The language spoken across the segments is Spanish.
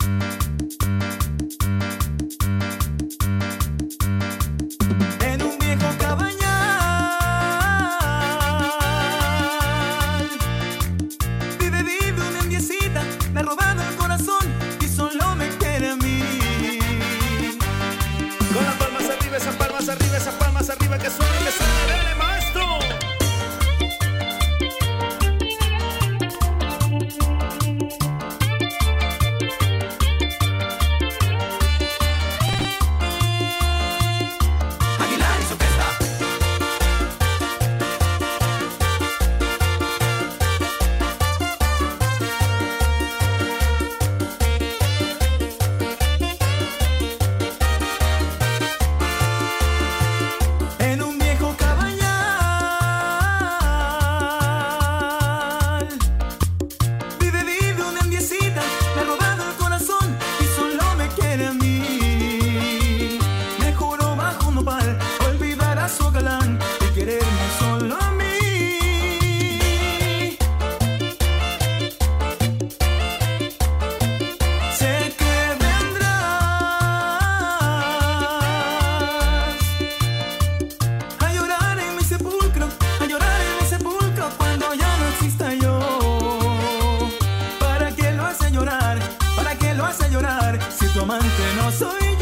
Thank you amante no soy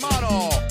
demoro.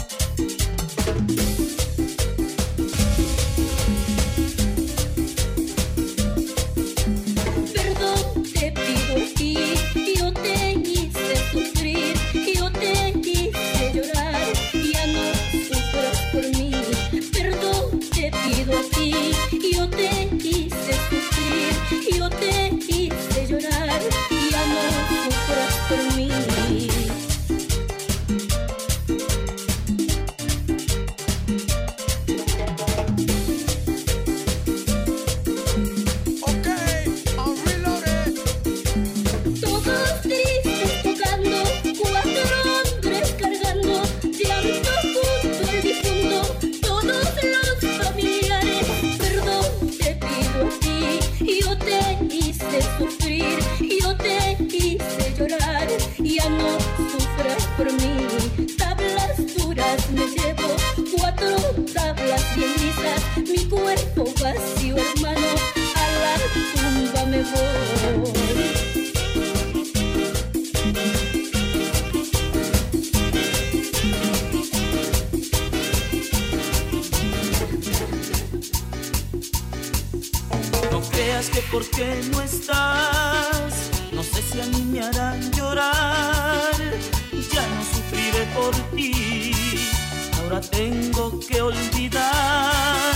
Ahora tengo que olvidar,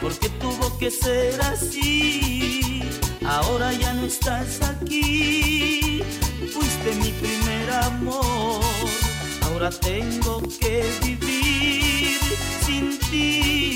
porque tuvo que ser así. Ahora ya no estás aquí, fuiste mi primer amor. Ahora tengo que vivir sin ti.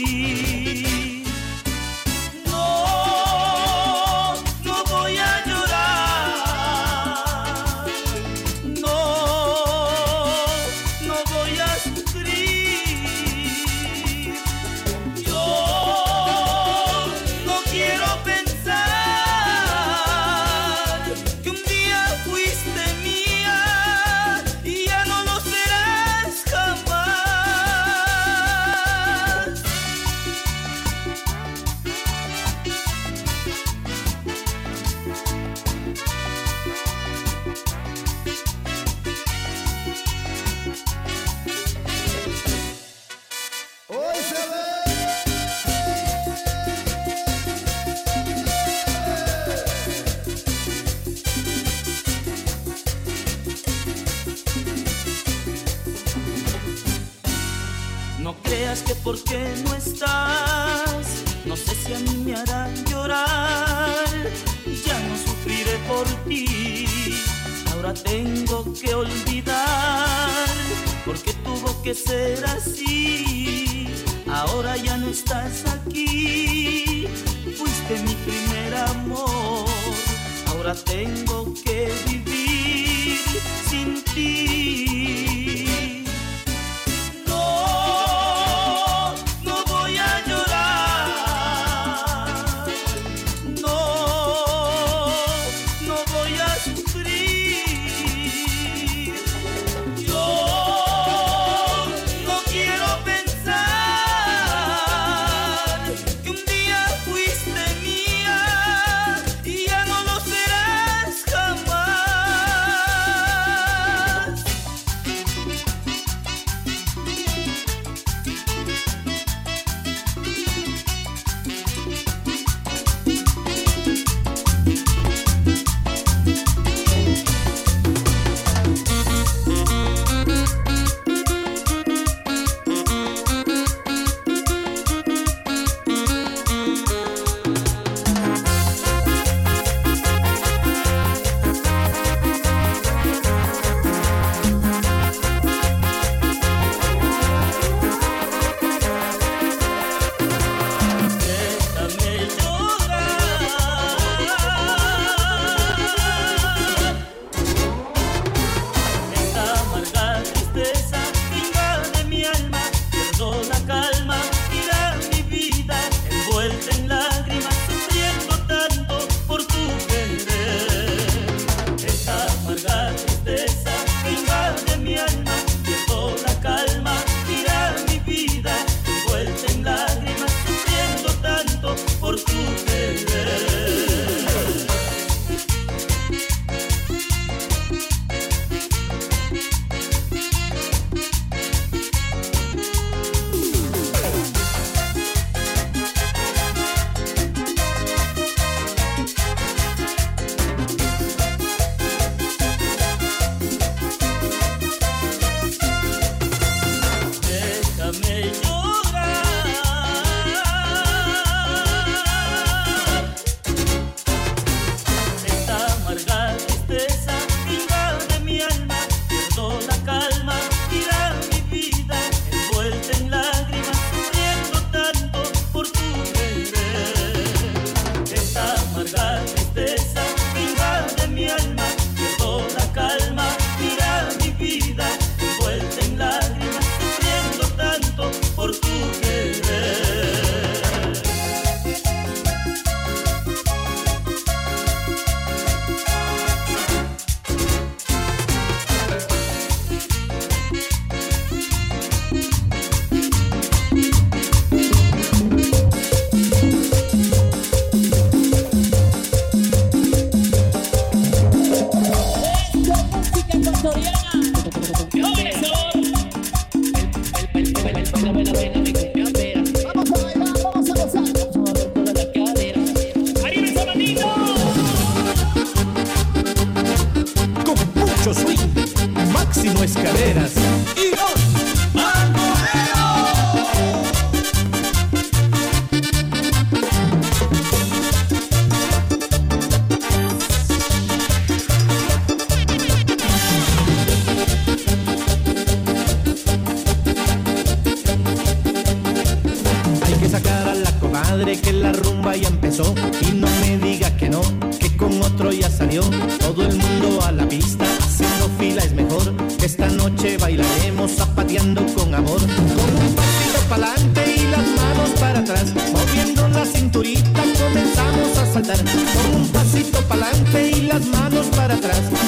Que porque no estás, no sé si a mí me harán llorar. Ya no sufriré por ti, ahora tengo que olvidar, porque tuvo que ser así. Ahora ya no estás aquí, fuiste mi primer amor. Ahora tengo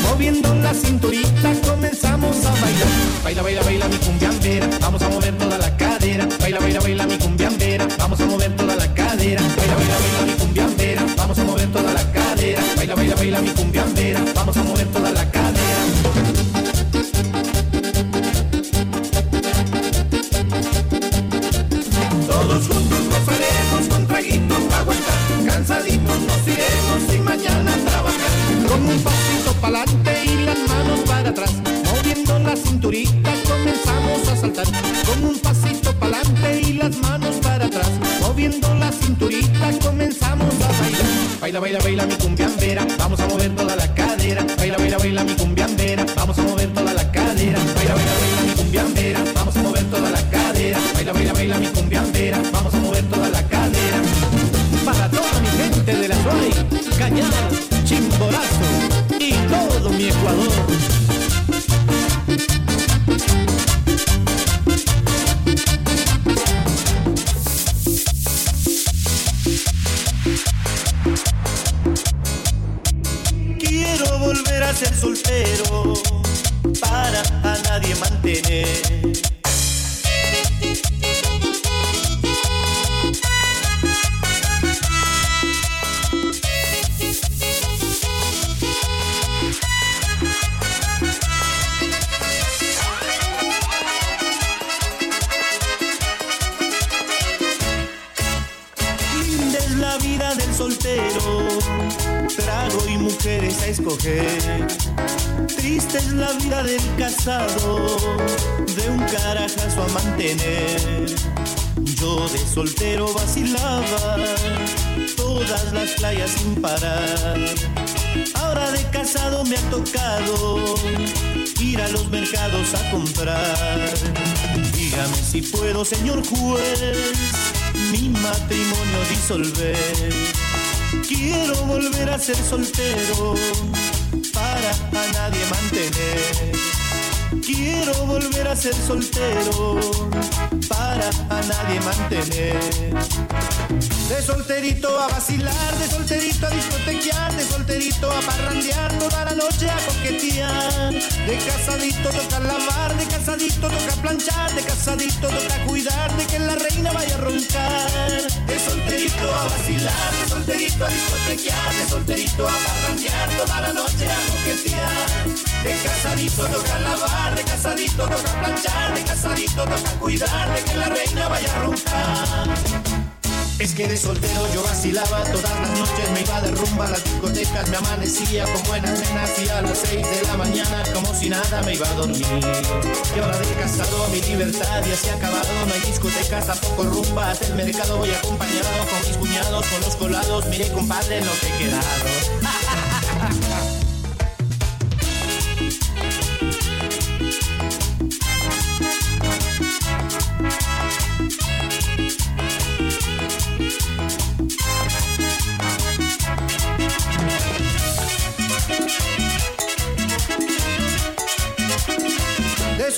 moviendo la cinturita comenzamos a bailar. Baila, baila, baila mi cumbiambera, vamos a mover toda la cadera. Baila, baila, baila mi cumbiambera, vamos a mover toda comenzamos a saltar. Con un pasito pa'lante y las manos para atrás. Moviendo la cinturita comenzamos a bailar. Baila, baila, baila mi cumbiambera. Vamos a mover toda la cadera. Baila, baila, baila mi cumbiambera. Vamos a mover toda la cadera. Baila, baila, baila mi cumbiambera. Vamos a mover toda la cadera. Baila, baila, baila mi cumbiambera. Vamos a mover toda la cadera. Para toda mi gente de la Suárez, Cañada, de un carajazo a mantener. Yo de soltero vacilaba todas las playas sin parar. Ahora de casado me ha tocado ir a los mercados a comprar. Dígame si puedo, señor juez, mi matrimonio disolver. Quiero volver a ser soltero para a nadie mantener. Quiero volver a ser soltero para a nadie mantener. De solterito a vacilar, de solterito a discotequear, de solterito a parrandear, toda la noche a coquetear. De casadito toca lavar, de casadito toca planchar, de casadito toca cuidar, de que la reina vaya a roncar. De solterito a vacilar, de solterito a discotequear, de solterito a parrandear, toda la noche a coquetear. De casadito toca lavar, de casadito toca planchar, de casadito toca cuidar, de que la reina vaya a roncar. Es que de soltero yo vacilaba todas las noches, me iba de rumba a las discotecas, me amanecía con buenas nenas y a las seis de la mañana como si nada me iba a dormir. Y ahora de casado mi libertad ya se ha acabado, no hay discotecas, tampoco rumba, hasta el mercado voy acompañado con mis cuñados, con los colados, mire compadre lo que he quedado.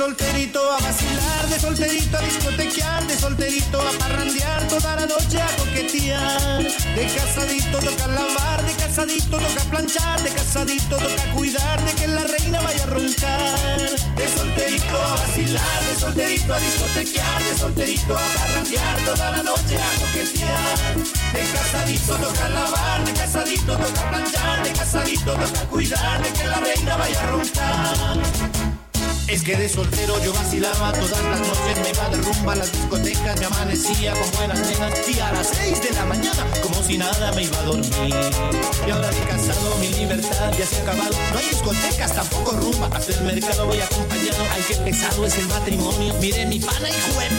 Solterito a vacilar, de solterito a discotequear, de solterito a parrandear, toda la noche a coquetear. De casadito toca lavar, de casadito toca planchar, de casadito toca cuidar, de que la reina vaya a roncar. De solterito a vacilar, de solterito a discotequear, de solterito a parrandear, toda la noche a coquetear. De casadito toca lavar, de casadito toca planchar, de casadito toca cuidar, de que la reina vaya a roncar. Es que de soltero yo vacilaba todas las noches, me iba de rumba a las discotecas, me amanecía con buenas nenas y a las seis de la mañana, como si nada me iba a dormir. Y ahora de casado mi libertad ya se ha acabado, no hay discotecas, tampoco rumba, hasta el mercado voy acompañado, ay qué pesado es el matrimonio, mire mi pana hijo de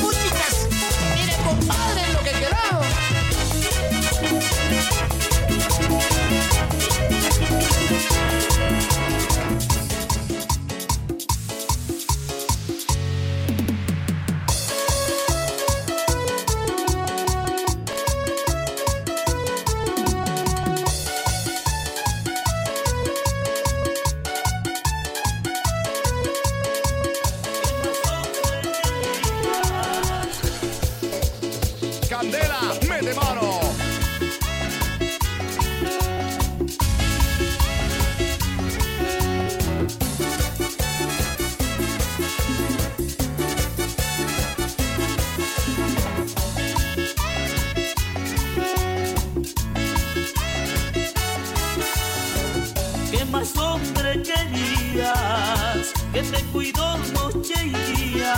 ¿Qué más hombre querías? Que te cuidó noche y día.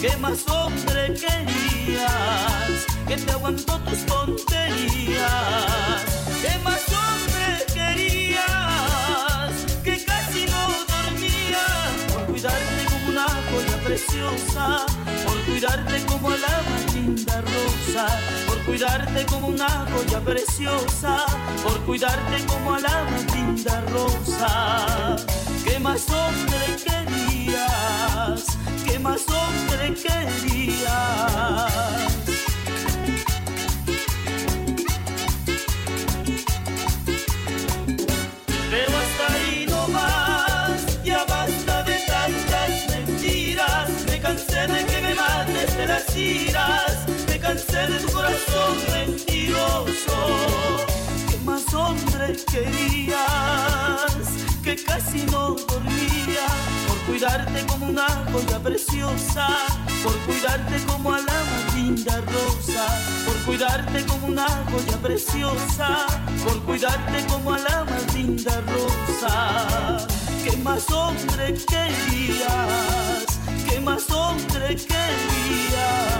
¿Qué más hombre querías? Que te aguantó tus tonterías. ¿Qué más hombre querías? Que casi no dormía. Por cuidarte como una joya preciosa. Por cuidarte como a la más linda rosa. Por cuidarte como una joya preciosa. Por cuidarte como a la más linda rosa. ¿Qué más hombre querías? ¿Qué más hombre querías? Corazón mentiroso. ¿Qué más hombre querías? Que casi no dormía por cuidarte como una joya preciosa, por cuidarte como a la más linda rosa, por cuidarte como una joya preciosa, por cuidarte como a la más linda rosa. ¿Qué más hombre querías? ¿Qué más hombre querías?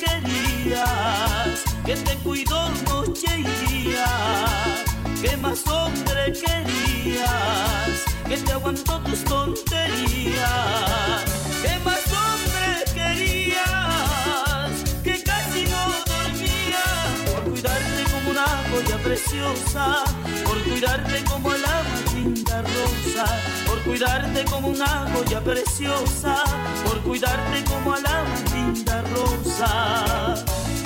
Querías? Que te cuidó noche y día. ¿Qué más hombre querías? Que te aguantó tus tonterías. ¿Qué más hombre querías? Que casi no dormía. Por cuidarte como una joya preciosa. Por cuidarte como la más linda rosa. Cuidarte como una joya preciosa. Por cuidarte como a la linda rosa.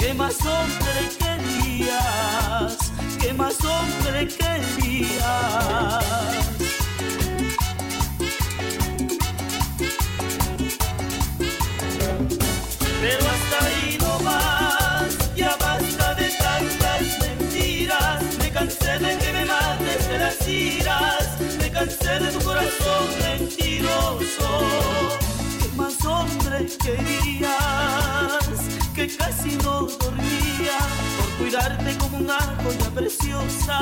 ¿Qué más hombre querías? ¿Qué más hombre querías? Pero hasta ahí no más, ya basta de tantas mentiras. Me cansé de que me mates de las iras, me cansé de tu corazón mentiroso. ¿Qué más hombre querías? Que casi no dormía por cuidarte como una joya preciosa,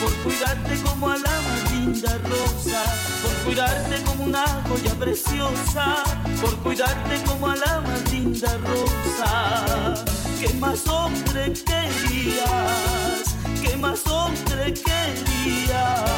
por cuidarte como a la más linda rosa, por cuidarte como una joya preciosa, por cuidarte como a la más linda rosa. ¿Qué más hombre querías? ¿Qué más hombre querías?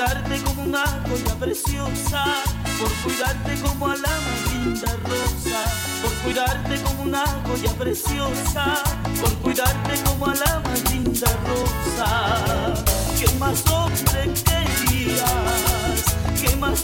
Cuidarte como una joya preciosa, por cuidarte como a la linda rosa, por cuidarte como una joya preciosa, por cuidarte como a la linda rosa. ¿Qué más hombre querías? ¿Qué más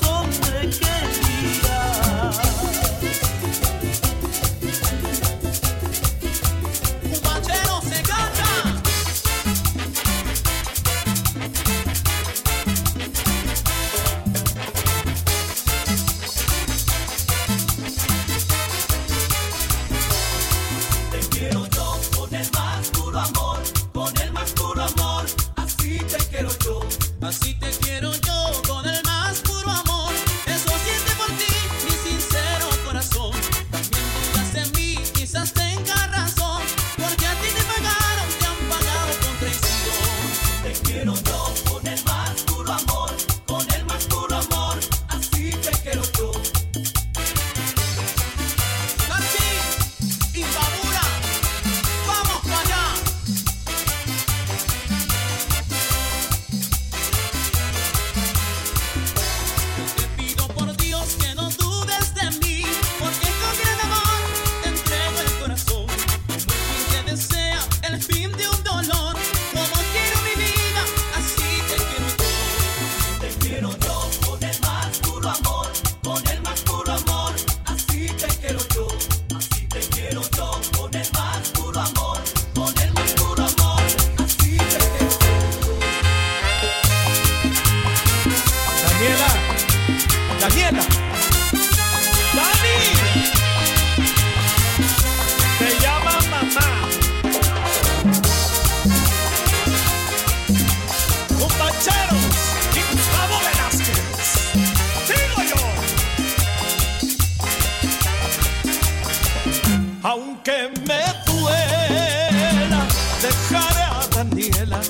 aunque me duela, dejaré a Daniela,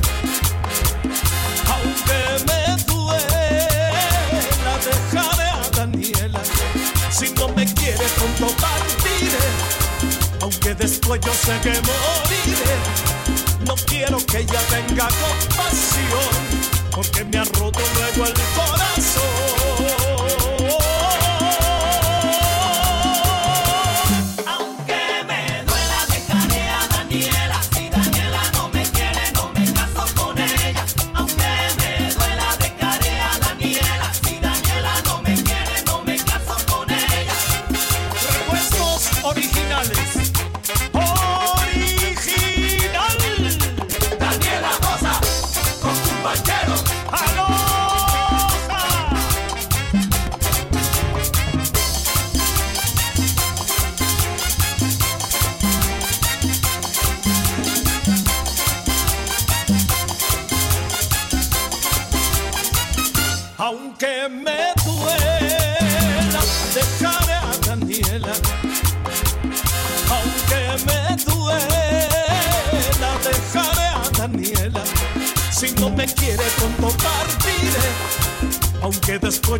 aunque me duela, dejaré a Daniela, si no me quiere pronto partiré, aunque después yo sé que moriré, no quiero que ella tenga compasión, porque me ha roto luego el corazón. journalist.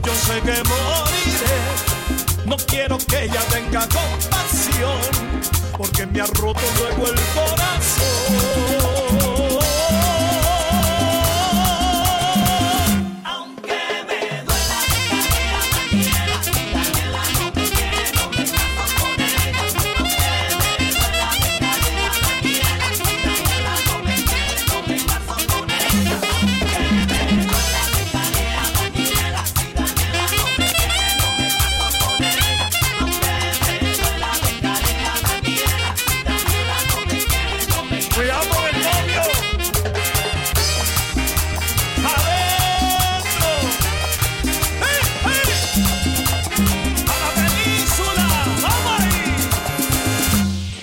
yo sé que moriré. No quiero que ella venga con pasión, porque me ha roto luego el corazón.